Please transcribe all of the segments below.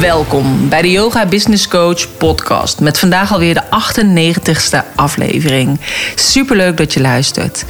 Welkom bij de Yoga Business Coach podcast. Met vandaag alweer de 98ste aflevering. Superleuk dat je luistert.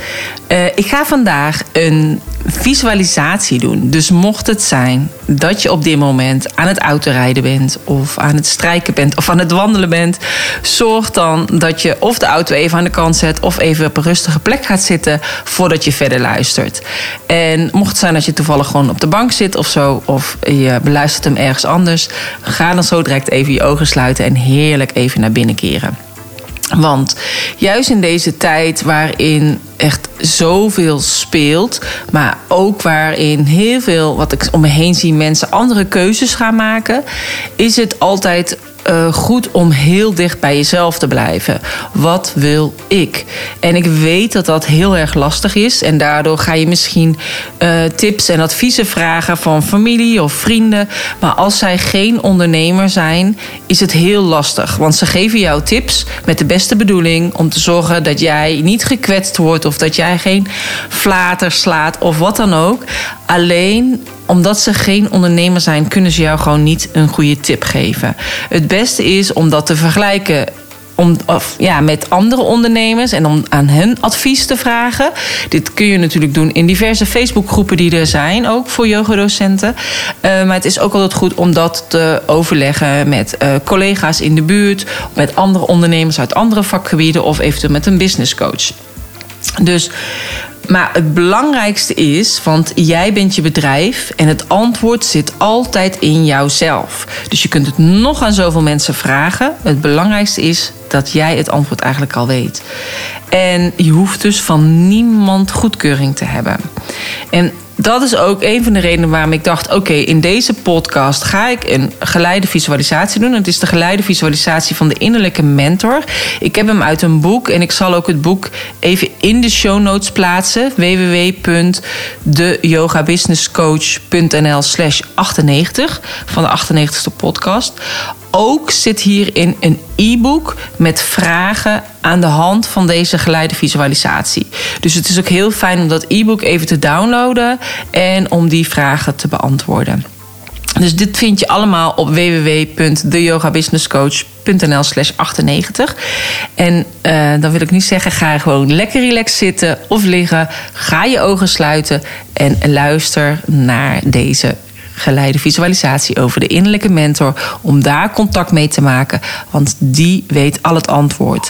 Uh, ik ga vandaag een visualisatie doen. Dus mocht het zijn dat je op dit moment aan het autorijden bent, of aan het strijken bent, of aan het wandelen bent, zorg dan dat je of de auto even aan de kant zet, of even op een rustige plek gaat zitten voordat je verder luistert. En mocht het zijn dat je toevallig gewoon op de bank zit of zo, of je beluistert hem ergens anders, ga dan zo direct even je ogen sluiten en heerlijk even naar binnen keren. Want juist in deze tijd waarin echt zoveel speelt, maar ook waarin heel veel, wat ik om me heen zie, mensen andere keuzes gaan maken, is het altijd uh, goed om heel dicht bij jezelf te blijven. Wat wil ik? En ik weet dat dat heel erg lastig is. En daardoor ga je misschien uh, tips en adviezen vragen van familie of vrienden. Maar als zij geen ondernemer zijn, is het heel lastig. Want ze geven jou tips met de beste bedoeling om te zorgen dat jij niet gekwetst wordt of dat jij geen flater slaat of wat dan ook. Alleen omdat ze geen ondernemer zijn, kunnen ze jou gewoon niet een goede tip geven. Het beste is om dat te vergelijken om, of, ja, met andere ondernemers en om aan hen advies te vragen. Dit kun je natuurlijk doen in diverse Facebookgroepen die er zijn, ook voor yogadocenten. Uh, maar het is ook altijd goed om dat te overleggen met uh, collega's in de buurt, met andere ondernemers uit andere vakgebieden of eventueel met een business coach. Dus maar het belangrijkste is, want jij bent je bedrijf en het antwoord zit altijd in jouzelf. Dus je kunt het nog aan zoveel mensen vragen. Het belangrijkste is dat jij het antwoord eigenlijk al weet. En je hoeft dus van niemand goedkeuring te hebben. En dat is ook een van de redenen waarom ik dacht: oké, in deze podcast ga ik een geleide visualisatie doen. Het is de geleide visualisatie van de innerlijke mentor. Ik heb hem uit een boek en ik zal ook het boek even in de show notes plaatsen: www.deyogabusinesscoach.nl/slash 98 van de 98ste podcast ook zit hierin een e-book met vragen aan de hand van deze geleide visualisatie. Dus het is ook heel fijn om dat e-book even te downloaden en om die vragen te beantwoorden. Dus dit vind je allemaal op www.deyogabusinesscoach.nl slash 98. En uh, dan wil ik niet zeggen, ga gewoon lekker relaxed zitten of liggen. Ga je ogen sluiten en luister naar deze geleide visualisatie over de innerlijke mentor. Om daar contact mee te maken, want die weet al het antwoord.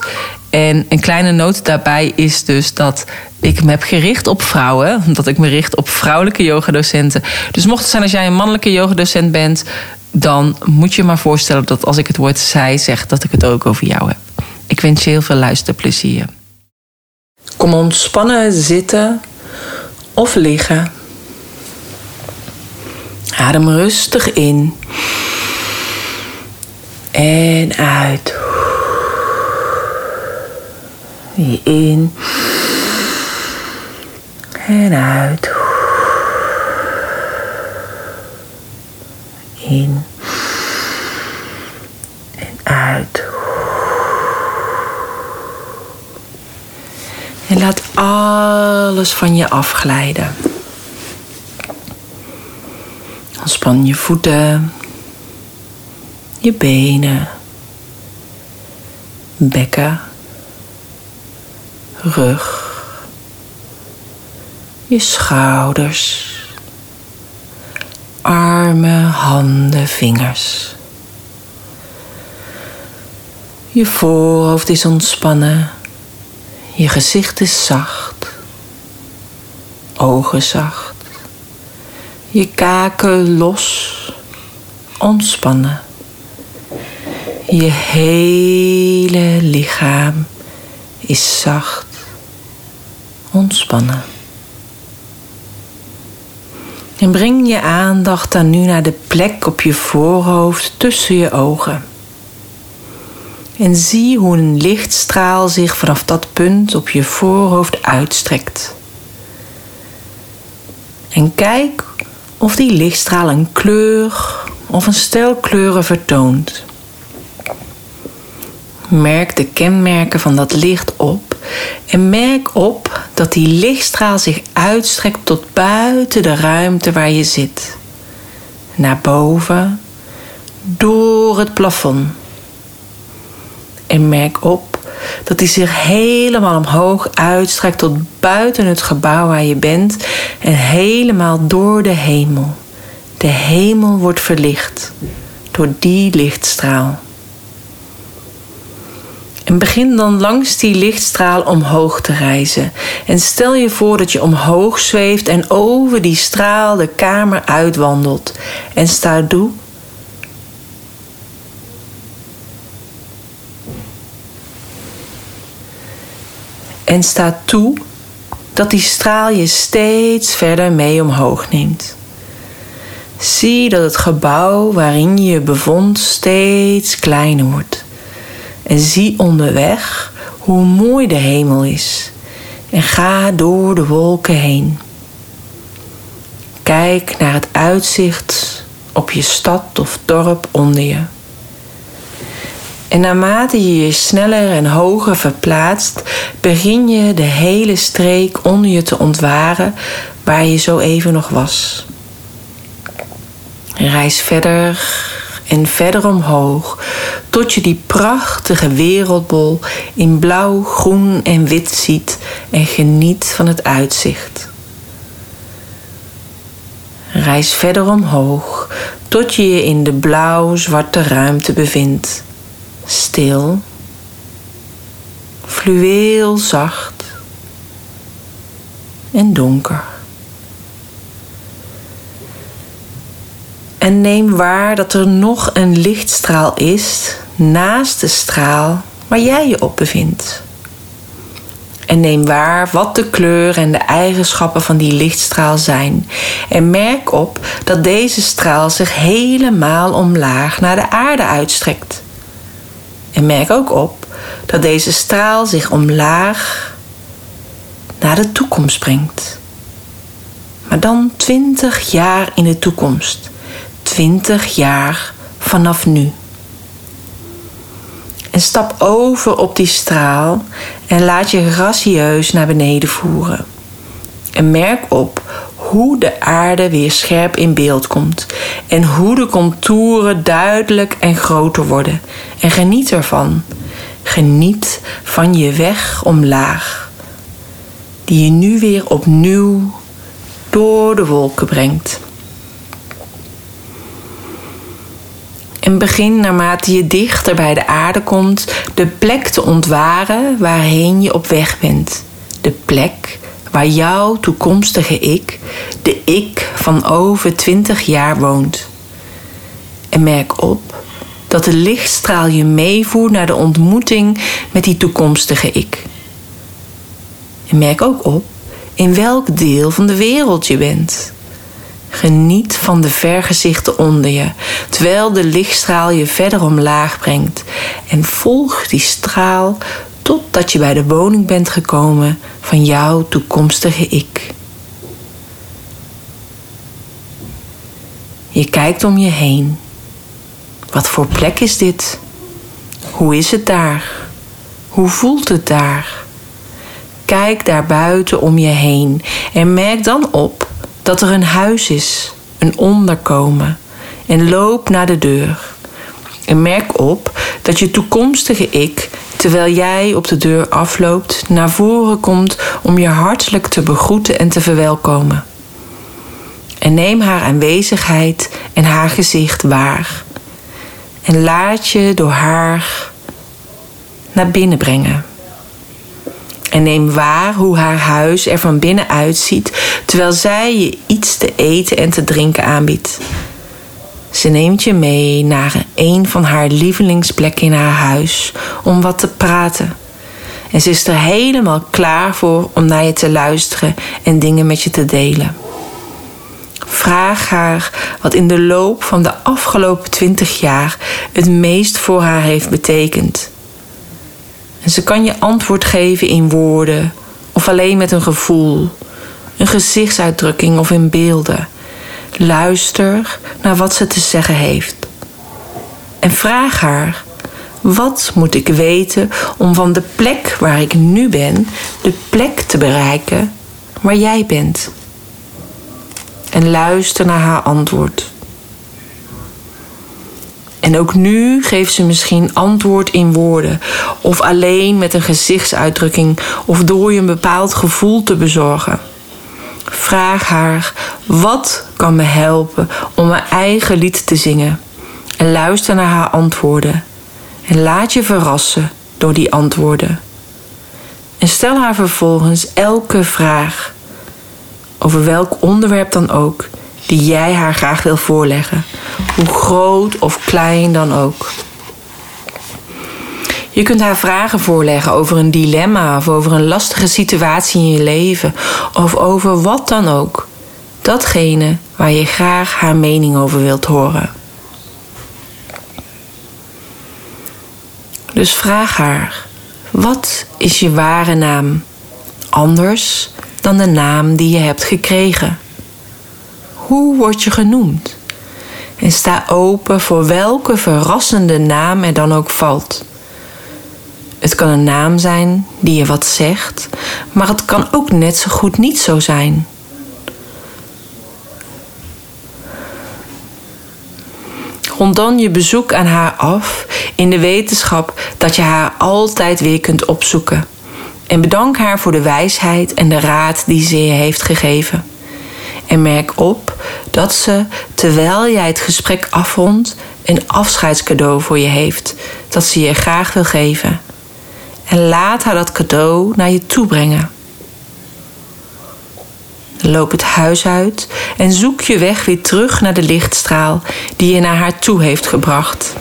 En een kleine noot daarbij is dus dat ik me heb gericht op vrouwen. Dat ik me richt op vrouwelijke yogadocenten. Dus mocht het zijn als jij een mannelijke yogadocent bent... dan moet je maar voorstellen dat als ik het woord zij zeg... dat ik het ook over jou heb. Ik wens je heel veel luisterplezier. Kom ontspannen zitten of liggen. Adem rustig in en uit. In en uit. In en uit. En laat alles van je afglijden. Ontspan je voeten, je benen, bekken, rug, je schouders, armen, handen, vingers. Je voorhoofd is ontspannen, je gezicht is zacht, ogen zacht je kaken los, ontspannen. Je hele lichaam is zacht, ontspannen. En breng je aandacht dan nu naar de plek op je voorhoofd tussen je ogen. En zie hoe een lichtstraal zich vanaf dat punt op je voorhoofd uitstrekt En kijk of die lichtstraal een kleur of een stel kleuren vertoont. Merk de kenmerken van dat licht op en merk op dat die lichtstraal zich uitstrekt tot buiten de ruimte waar je zit. Naar boven, door het plafond. En merk op dat hij zich helemaal omhoog uitstrekt tot buiten het gebouw waar je bent en helemaal door de hemel. De hemel wordt verlicht door die lichtstraal. En begin dan langs die lichtstraal omhoog te reizen. En stel je voor dat je omhoog zweeft en over die straal de kamer uitwandelt. En sta toe en sta toe dat die straal je steeds verder mee omhoog neemt. Zie dat het gebouw waarin je je bevond steeds kleiner wordt. En zie onderweg hoe mooi de hemel is. En ga door de wolken heen. Kijk naar het uitzicht op je stad of dorp onder je. En naarmate je je sneller en hoger verplaatst, begin je de hele streek onder je te ontwaren waar je zo even nog was. Reis verder en verder omhoog tot je die prachtige wereldbol in blauw, groen en wit ziet en geniet van het uitzicht. Reis verder omhoog tot je je in de blauw-zwarte ruimte bevindt stil, fluweel zacht en donker. En neem waar dat er nog een lichtstraal is naast de straal waar jij je op bevindt. En neem waar wat de kleur en de eigenschappen van die lichtstraal zijn. En merk op dat deze straal zich helemaal omlaag naar de aarde uitstrekt. En merk ook op dat deze straal zich omlaag naar de toekomst brengt. Maar dan 20 jaar in de toekomst. 20 jaar vanaf nu. En stap over op die straal en laat je gracieus naar beneden voeren. En merk op hoe de aarde weer scherp in beeld komt en hoe de contouren duidelijk en groter worden. En geniet ervan. Geniet van je weg omlaag, die je nu weer opnieuw door de wolken brengt. En begin naarmate je dichter bij de aarde komt, de plek te ontwaren waarheen je op weg bent. De plek waar jouw toekomstige ik, de ik van over 20 jaar woont. En merk op dat de lichtstraal je meevoert naar de ontmoeting met die toekomstige ik. En merk ook op in welk deel van de wereld je bent. Geniet van de vergezichten onder je, terwijl de lichtstraal je verder omlaag brengt. En volg die straal totdat je bij de woning bent gekomen van jouw toekomstige ik. Je kijkt om je heen. Wat voor plek is dit? Hoe is het daar? Hoe voelt het daar? Kijk daar buiten om je heen en merk dan op dat er een huis is, een onderkomen en loop naar de deur. En merk op dat je toekomstige ik terwijl jij op de deur afloopt, naar voren komt om je hartelijk te begroeten en te verwelkomen. En neem haar aanwezigheid en haar gezicht waar. En laat je door haar naar binnen brengen. En neem waar hoe haar huis er van binnen uitziet, terwijl zij je iets te eten en te drinken aanbiedt. Ze neemt je mee naar een van haar lievelingsplekken in haar huis om wat te praten. En ze is er helemaal klaar voor om naar je te luisteren en dingen met je te delen. Vraag haar wat in de loop van de afgelopen twintig jaar het meest voor haar heeft betekend. En ze kan je antwoord geven in woorden of alleen met een gevoel, een gezichtsuitdrukking of in beelden. Luister naar wat ze te zeggen heeft. En vraag haar: wat moet ik weten om van de plek waar ik nu ben, de plek te bereiken waar jij bent? En luister naar haar antwoord. En ook nu geeft ze misschien antwoord in woorden, of alleen met een gezichtsuitdrukking, of door je een bepaald gevoel te bezorgen. Vraag haar: wat kan me helpen om mijn eigen lied te zingen? En luister naar haar antwoorden. En laat je verrassen door die antwoorden. En stel haar vervolgens elke vraag, over welk onderwerp dan ook, die jij haar graag wil voorleggen, hoe groot of klein dan ook. Je kunt haar vragen voorleggen over een dilemma of over een lastige situatie in je leven of over wat dan ook. Datgene waar je graag haar mening over wilt horen. Dus vraag haar: wat is je ware naam? Anders dan de naam die je hebt gekregen. Hoe word je genoemd? En sta open voor welke verrassende naam er dan ook valt. Het kan een naam zijn die je wat zegt, maar het kan ook net zo goed niet zo zijn. Rond dan je bezoek aan haar af in de wetenschap dat je haar altijd weer kunt opzoeken. En bedank haar voor de wijsheid en de raad die ze je heeft gegeven. En merk op dat ze, terwijl jij het gesprek afrondt, een afscheidscadeau voor je heeft dat ze je graag wil geven. En laat haar dat cadeau naar je toe brengen. Loop het huis uit en zoek je weg weer terug naar de lichtstraal die je naar haar toe heeft gebracht.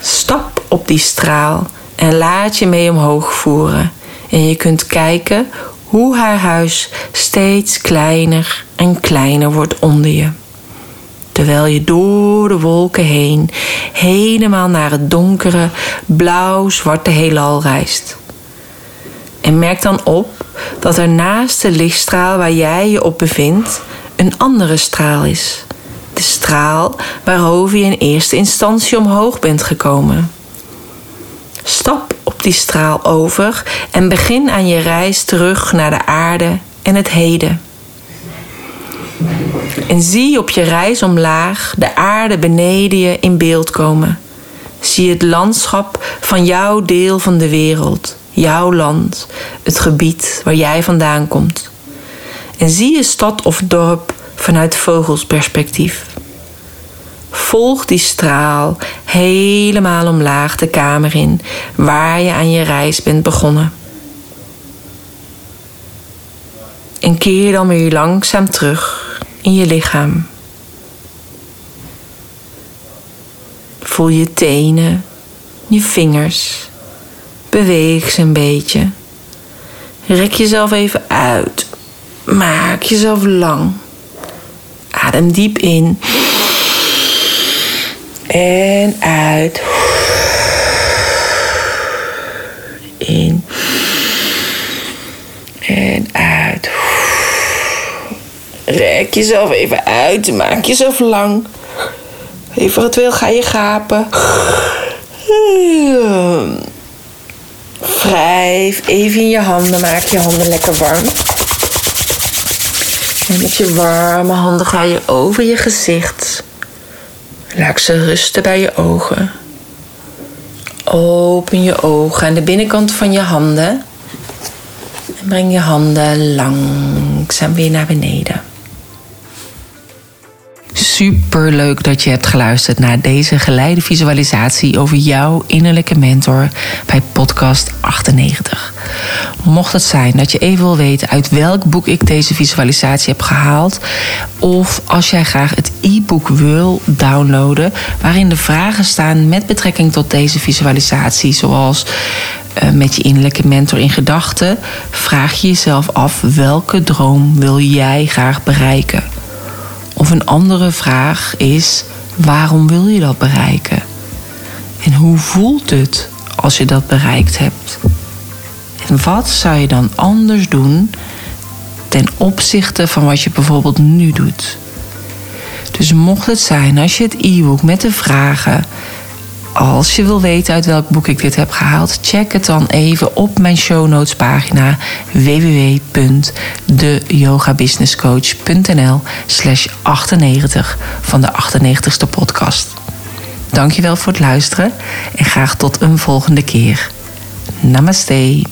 Stap op die straal en laat je mee omhoog voeren. En je kunt kijken hoe haar huis steeds kleiner en kleiner wordt onder je. Terwijl je door de wolken heen helemaal naar het donkere, blauw-zwarte heelal reist. En merk dan op dat er naast de lichtstraal waar jij je op bevindt een andere straal is. De straal waarover je in eerste instantie omhoog bent gekomen. Stap op die straal over en begin aan je reis terug naar de aarde en het heden. En zie op je reis omlaag de aarde beneden je in beeld komen. Zie het landschap van jouw deel van de wereld, jouw land, het gebied waar jij vandaan komt. En zie je stad of dorp vanuit vogelsperspectief. Volg die straal helemaal omlaag de kamer in waar je aan je reis bent begonnen. En keer dan weer langzaam terug in je lichaam. Voel je tenen, je vingers. Beweeg ze een beetje. Rek jezelf even uit. Maak jezelf lang. Adem diep in. En uit. In. En uit. Rek jezelf even uit. Maak jezelf lang. Even het wil, ga je gapen. Wrijf even in je handen. Maak je handen lekker warm. En met je warme handen ga je over je gezicht. Laat ze rusten bij je ogen. Open je ogen aan de binnenkant van je handen. En breng je handen langzaam weer naar beneden. Super leuk dat je hebt geluisterd naar deze geleide visualisatie over jouw innerlijke mentor bij podcast 98. Mocht het zijn dat je even wil weten uit welk boek ik deze visualisatie heb gehaald, of als jij graag het e-book wil downloaden, waarin de vragen staan met betrekking tot deze visualisatie, zoals uh, met je innerlijke mentor in gedachten, vraag je jezelf af welke droom wil jij graag bereiken. Of een andere vraag is: waarom wil je dat bereiken? En hoe voelt het als je dat bereikt hebt? En wat zou je dan anders doen ten opzichte van wat je bijvoorbeeld nu doet. Dus mocht het zijn als je het e-book met de vragen als je wil weten uit welk boek ik dit heb gehaald, check het dan even op mijn show notes pagina www.deyogabusinesscoach.nl slash 98 van de 98ste podcast. Dankjewel voor het luisteren en graag tot een volgende keer. Namaste.